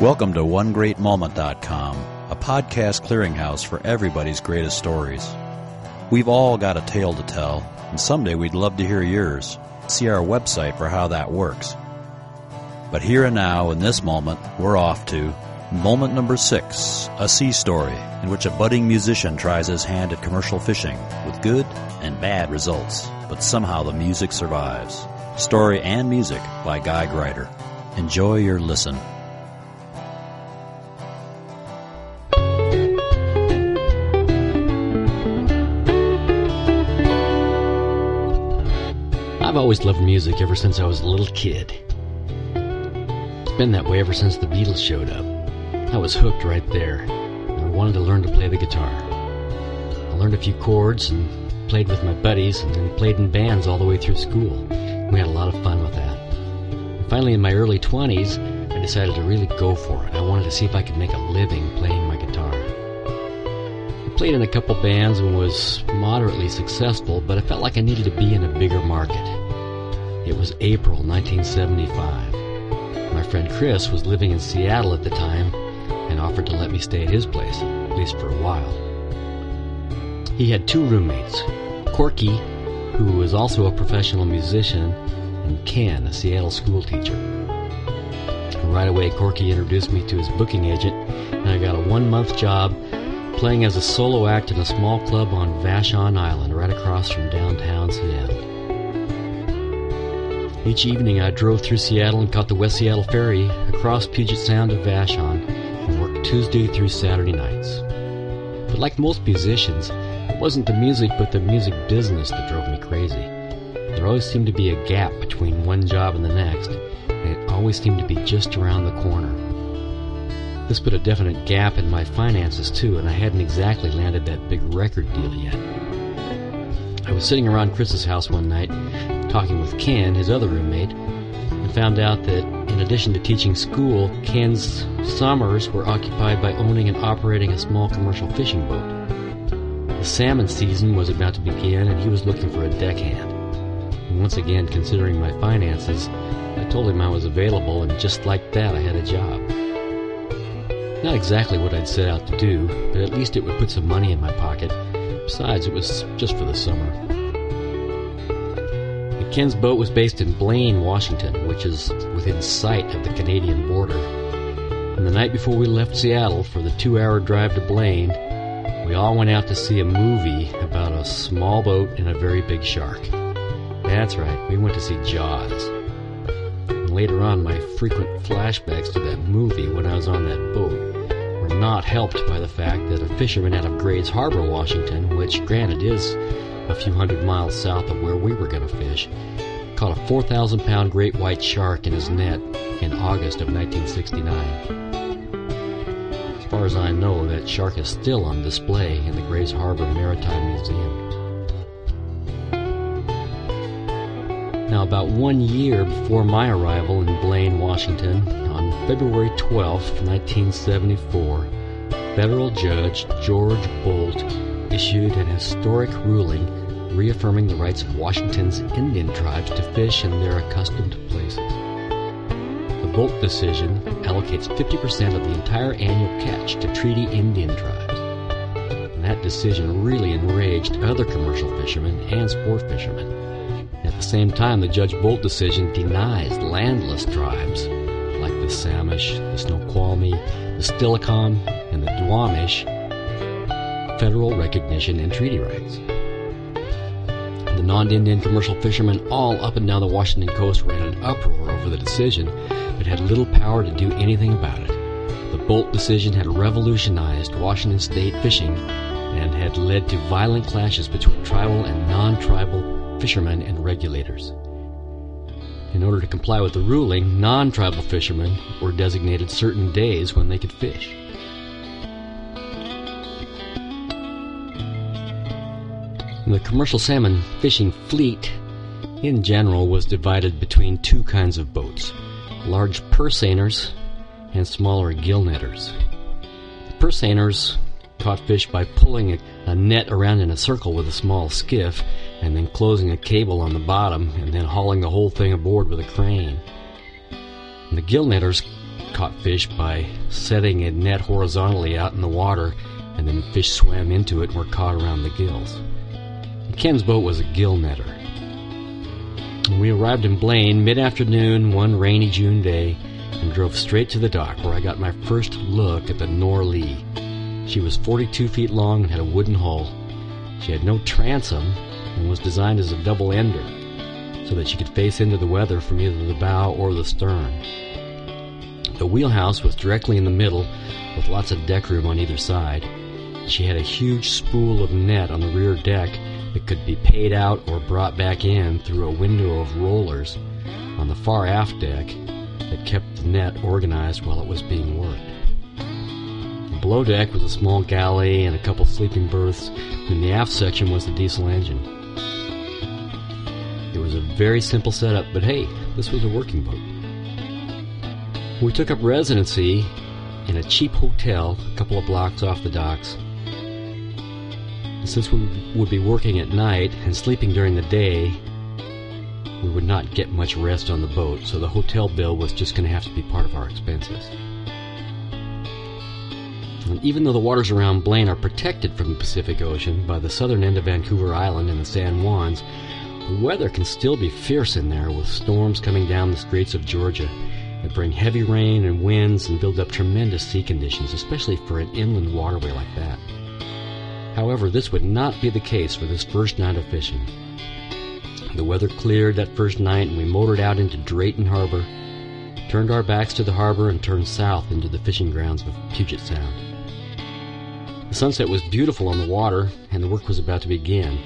Welcome to OneGreatMoment.com, a podcast clearinghouse for everybody's greatest stories. We've all got a tale to tell, and someday we'd love to hear yours. See our website for how that works. But here and now, in this moment, we're off to moment number six, a sea story in which a budding musician tries his hand at commercial fishing with good and bad results, but somehow the music survives. Story and music by Guy Grider. Enjoy your listen. I've always loved music ever since I was a little kid. It's been that way ever since the Beatles showed up. I was hooked right there, and I wanted to learn to play the guitar. I learned a few chords and played with my buddies, and then played in bands all the way through school. We had a lot of fun with that. And finally, in my early 20s, I decided to really go for it. I wanted to see if I could make a living playing my guitar. I played in a couple bands and was moderately successful, but I felt like I needed to be in a bigger market. It was April 1975. My friend Chris was living in Seattle at the time and offered to let me stay at his place, at least for a while. He had two roommates Corky, who was also a professional musician, and Ken, a Seattle school teacher. Right away, Corky introduced me to his booking agent, and I got a one month job playing as a solo act in a small club on Vashon Island, right across from downtown Seattle. Each evening I drove through Seattle and caught the West Seattle Ferry across Puget Sound to Vashon and worked Tuesday through Saturday nights. But like most musicians, it wasn't the music but the music business that drove me crazy. There always seemed to be a gap between one job and the next, and it always seemed to be just around the corner. This put a definite gap in my finances too, and I hadn't exactly landed that big record deal yet. I was sitting around Chris's house one night, talking with Ken, his other roommate, and found out that in addition to teaching school, Ken's summers were occupied by owning and operating a small commercial fishing boat. The salmon season was about to begin, and he was looking for a deckhand. And once again, considering my finances, I told him I was available, and just like that, I had a job. Not exactly what I'd set out to do, but at least it would put some money in my pocket. Besides, it was just for the summer. Ken's boat was based in Blaine, Washington, which is within sight of the Canadian border. And the night before we left Seattle for the two hour drive to Blaine, we all went out to see a movie about a small boat and a very big shark. That's right, we went to see Jaws. And later on, my frequent flashbacks to that movie when I was on that boat not helped by the fact that a fisherman out of Grays Harbor, Washington, which granted is a few hundred miles south of where we were going to fish, caught a 4,000 pound great white shark in his net in August of 1969. As far as I know, that shark is still on display in the Grays Harbor Maritime Museum. Now, about one year before my arrival in Blaine, Washington, on February 12, 1974, federal judge George Boldt issued an historic ruling reaffirming the rights of Washington's Indian tribes to fish in their accustomed places. The Boldt decision allocates 50% of the entire annual catch to treaty Indian tribes. And that decision really enraged other commercial fishermen and sport fishermen. At the same time, the Judge Boldt decision denies landless tribes Samish, the Snoqualmie, the Steilacoom, and the Duwamish federal recognition and treaty rights. The non-Indian commercial fishermen all up and down the Washington coast ran an uproar over the decision, but had little power to do anything about it. The Boldt decision had revolutionized Washington state fishing and had led to violent clashes between tribal and non-tribal fishermen and regulators. In order to comply with the ruling, non-tribal fishermen were designated certain days when they could fish. The commercial salmon fishing fleet in general was divided between two kinds of boats large purse seiners and smaller gill netters. The purse seiners caught fish by pulling a net around in a circle with a small skiff and then closing a cable on the bottom and then hauling the whole thing aboard with a crane. And the gill netters caught fish by setting a net horizontally out in the water, and then fish swam into it and were caught around the gills. Ken's boat was a gill netter. We arrived in Blaine mid afternoon one rainy June day and drove straight to the dock where I got my first look at the Norlee. She was 42 feet long and had a wooden hull. She had no transom and was designed as a double ender so that she could face into the weather from either the bow or the stern. The wheelhouse was directly in the middle with lots of deck room on either side. She had a huge spool of net on the rear deck that could be paid out or brought back in through a window of rollers on the far aft deck that kept the net organized while it was being worked. The Below deck was a small galley and a couple sleeping berths, and the aft section was the diesel engine. Very simple setup, but hey, this was a working boat. We took up residency in a cheap hotel a couple of blocks off the docks since we would be working at night and sleeping during the day, we would not get much rest on the boat, so the hotel bill was just going to have to be part of our expenses. And even though the waters around Blaine are protected from the Pacific Ocean by the southern end of Vancouver Island and the San Juans, the weather can still be fierce in there with storms coming down the Straits of Georgia that bring heavy rain and winds and build up tremendous sea conditions, especially for an inland waterway like that. However, this would not be the case for this first night of fishing. The weather cleared that first night and we motored out into Drayton Harbor, turned our backs to the harbor, and turned south into the fishing grounds of Puget Sound. The sunset was beautiful on the water and the work was about to begin.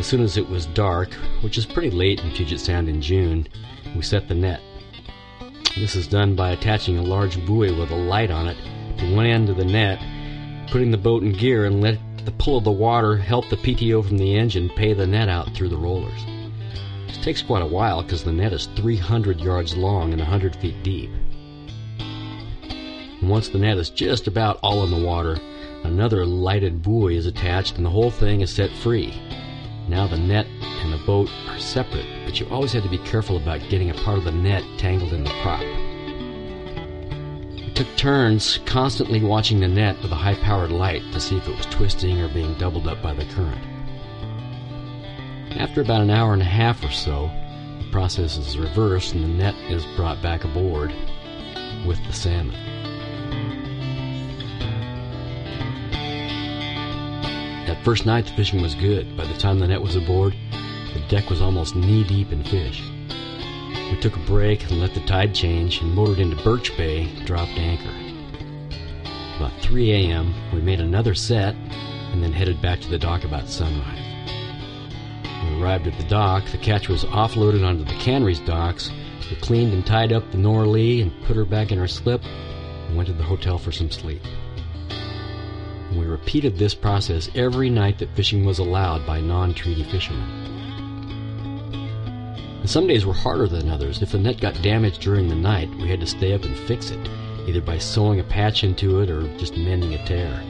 As soon as it was dark, which is pretty late in Puget Sound in June, we set the net. This is done by attaching a large buoy with a light on it to one end of the net putting the boat in gear and let the pull of the water help the PTO from the engine pay the net out through the rollers. This takes quite a while because the net is 300 yards long and 100 feet deep. And once the net is just about all in the water, another lighted buoy is attached and the whole thing is set free. Now the net and the boat are separate, but you always have to be careful about getting a part of the net tangled in the prop We took turns constantly watching the net with a high powered light to see if it was twisting or being doubled up by the current. After about an hour and a half or so, the process is reversed and the net is brought back aboard with the salmon. First night the fishing was good. By the time the net was aboard, the deck was almost knee deep in fish. We took a break and let the tide change and motored into Birch Bay, dropped anchor. About 3 a.m., we made another set and then headed back to the dock about sunrise. When we arrived at the dock, the catch was offloaded onto the cannery's docks. We cleaned and tied up the Nor Lee and put her back in her slip and went to the hotel for some sleep. And we repeated this process every night that fishing was allowed by non treaty fishermen. And some days were harder than others. If the net got damaged during the night, we had to stay up and fix it, either by sewing a patch into it or just mending a tear.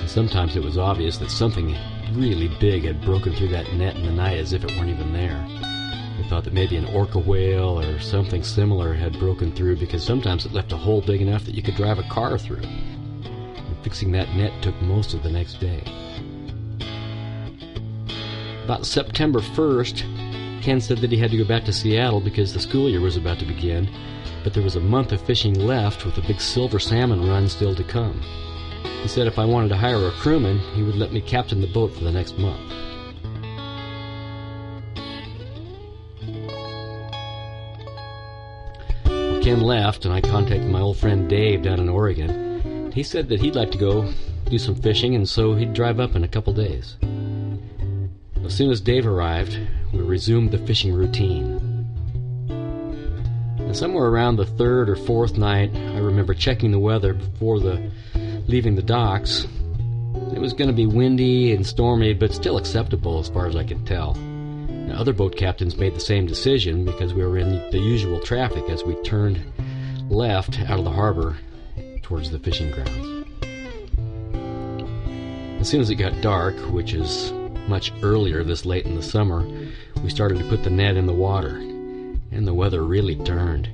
And sometimes it was obvious that something really big had broken through that net in the night as if it weren't even there. We thought that maybe an orca whale or something similar had broken through because sometimes it left a hole big enough that you could drive a car through. Fixing that net took most of the next day. About September 1st, Ken said that he had to go back to Seattle because the school year was about to begin, but there was a month of fishing left with a big silver salmon run still to come. He said if I wanted to hire a crewman, he would let me captain the boat for the next month. Ken left, and I contacted my old friend Dave down in Oregon. He said that he'd like to go do some fishing, and so he'd drive up in a couple days. As soon as Dave arrived, we resumed the fishing routine. And somewhere around the third or fourth night, I remember checking the weather before the leaving the docks. It was going to be windy and stormy, but still acceptable as far as I could tell. Now, other boat captains made the same decision because we were in the usual traffic as we turned left out of the harbor towards the fishing grounds. As soon as it got dark, which is much earlier this late in the summer, we started to put the net in the water, and the weather really turned.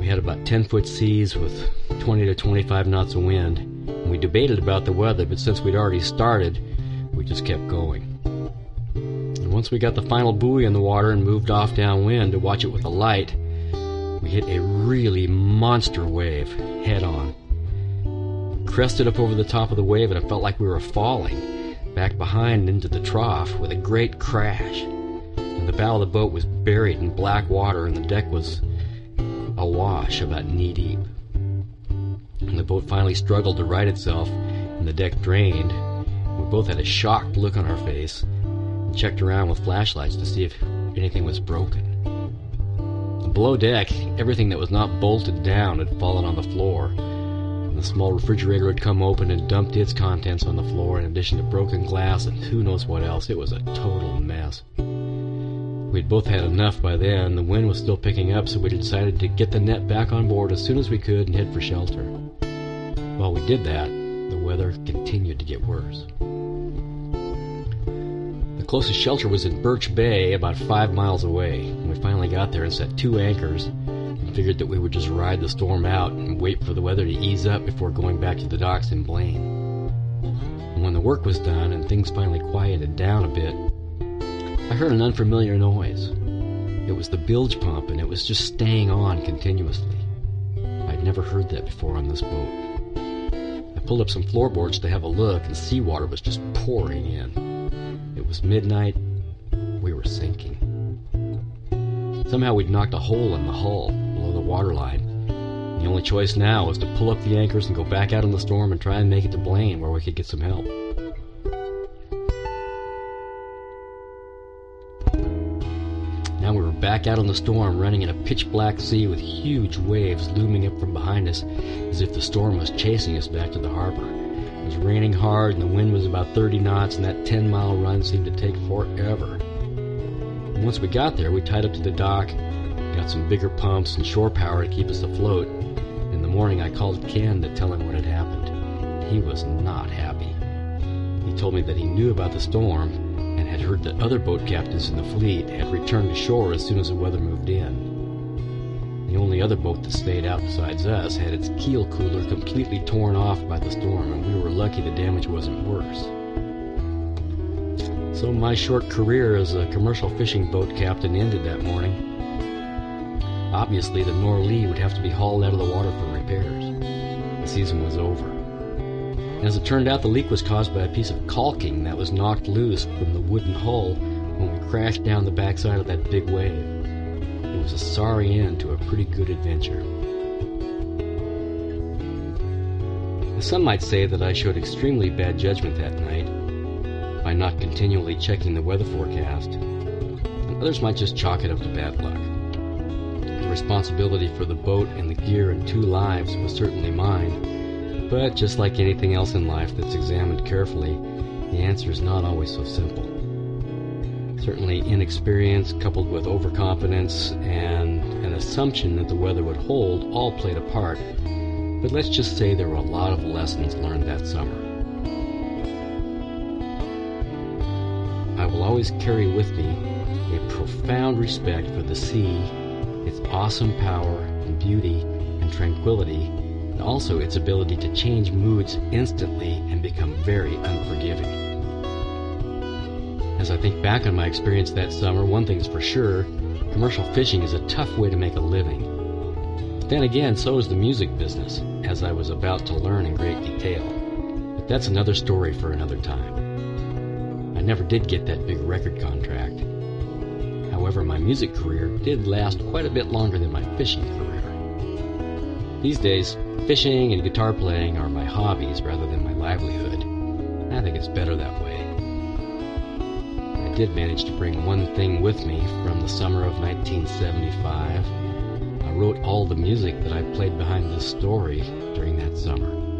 We had about 10 foot seas with 20 to 25 knots of wind. And we debated about the weather, but since we'd already started, we just kept going. And once we got the final buoy in the water and moved off downwind to watch it with a light, hit a really monster wave head on. Crested up over the top of the wave, and it felt like we were falling back behind into the trough with a great crash. And the bow of the boat was buried in black water, and the deck was awash about knee deep. And the boat finally struggled to right itself, and the deck drained. We both had a shocked look on our face and checked around with flashlights to see if anything was broken. Below deck, everything that was not bolted down had fallen on the floor. And the small refrigerator had come open and dumped its contents on the floor, in addition to broken glass and who knows what else. It was a total mess. We'd both had enough by then. The wind was still picking up, so we decided to get the net back on board as soon as we could and head for shelter. While we did that, the weather continued to get worse. Closest shelter was in Birch Bay, about five miles away. And we finally got there and set two anchors and figured that we would just ride the storm out and wait for the weather to ease up before going back to the docks in Blaine. And when the work was done and things finally quieted down a bit, I heard an unfamiliar noise. It was the bilge pump, and it was just staying on continuously. I'd never heard that before on this boat. I pulled up some floorboards to have a look, and seawater was just pouring in. It was midnight. We were sinking. Somehow we'd knocked a hole in the hull below the waterline. The only choice now was to pull up the anchors and go back out in the storm and try and make it to Blaine where we could get some help. Now we were back out in the storm, running in a pitch black sea with huge waves looming up from behind us as if the storm was chasing us back to the harbor. It was raining hard and the wind was about 30 knots, and that 10 mile run seemed to take forever. And once we got there, we tied up to the dock, got some bigger pumps and shore power to keep us afloat. In the morning, I called Ken to tell him what had happened. He was not happy. He told me that he knew about the storm and had heard that other boat captains in the fleet had returned to shore as soon as the weather moved in. The only other boat that stayed out besides us had its keel cooler completely torn off by the storm, and we were lucky the damage wasn't worse. So my short career as a commercial fishing boat captain ended that morning. Obviously, the Norlee would have to be hauled out of the water for repairs. The season was over. As it turned out, the leak was caused by a piece of caulking that was knocked loose from the wooden hull when we crashed down the backside of that big wave. Was a sorry end to a pretty good adventure. Some might say that I showed extremely bad judgment that night by not continually checking the weather forecast, and others might just chalk it up to bad luck. The responsibility for the boat and the gear and two lives was certainly mine, but just like anything else in life that's examined carefully, the answer is not always so simple. Certainly, inexperience coupled with overconfidence and an assumption that the weather would hold all played a part, but let's just say there were a lot of lessons learned that summer. I will always carry with me a profound respect for the sea, its awesome power and beauty and tranquility, and also its ability to change moods instantly and become very unforgiving. As I think back on my experience that summer, one thing's for sure commercial fishing is a tough way to make a living. But then again, so is the music business, as I was about to learn in great detail. But that's another story for another time. I never did get that big record contract. However, my music career did last quite a bit longer than my fishing career. These days, fishing and guitar playing are my hobbies rather than my livelihood. I think it's better that way. Did manage to bring one thing with me from the summer of 1975. I wrote all the music that I played behind this story during that summer.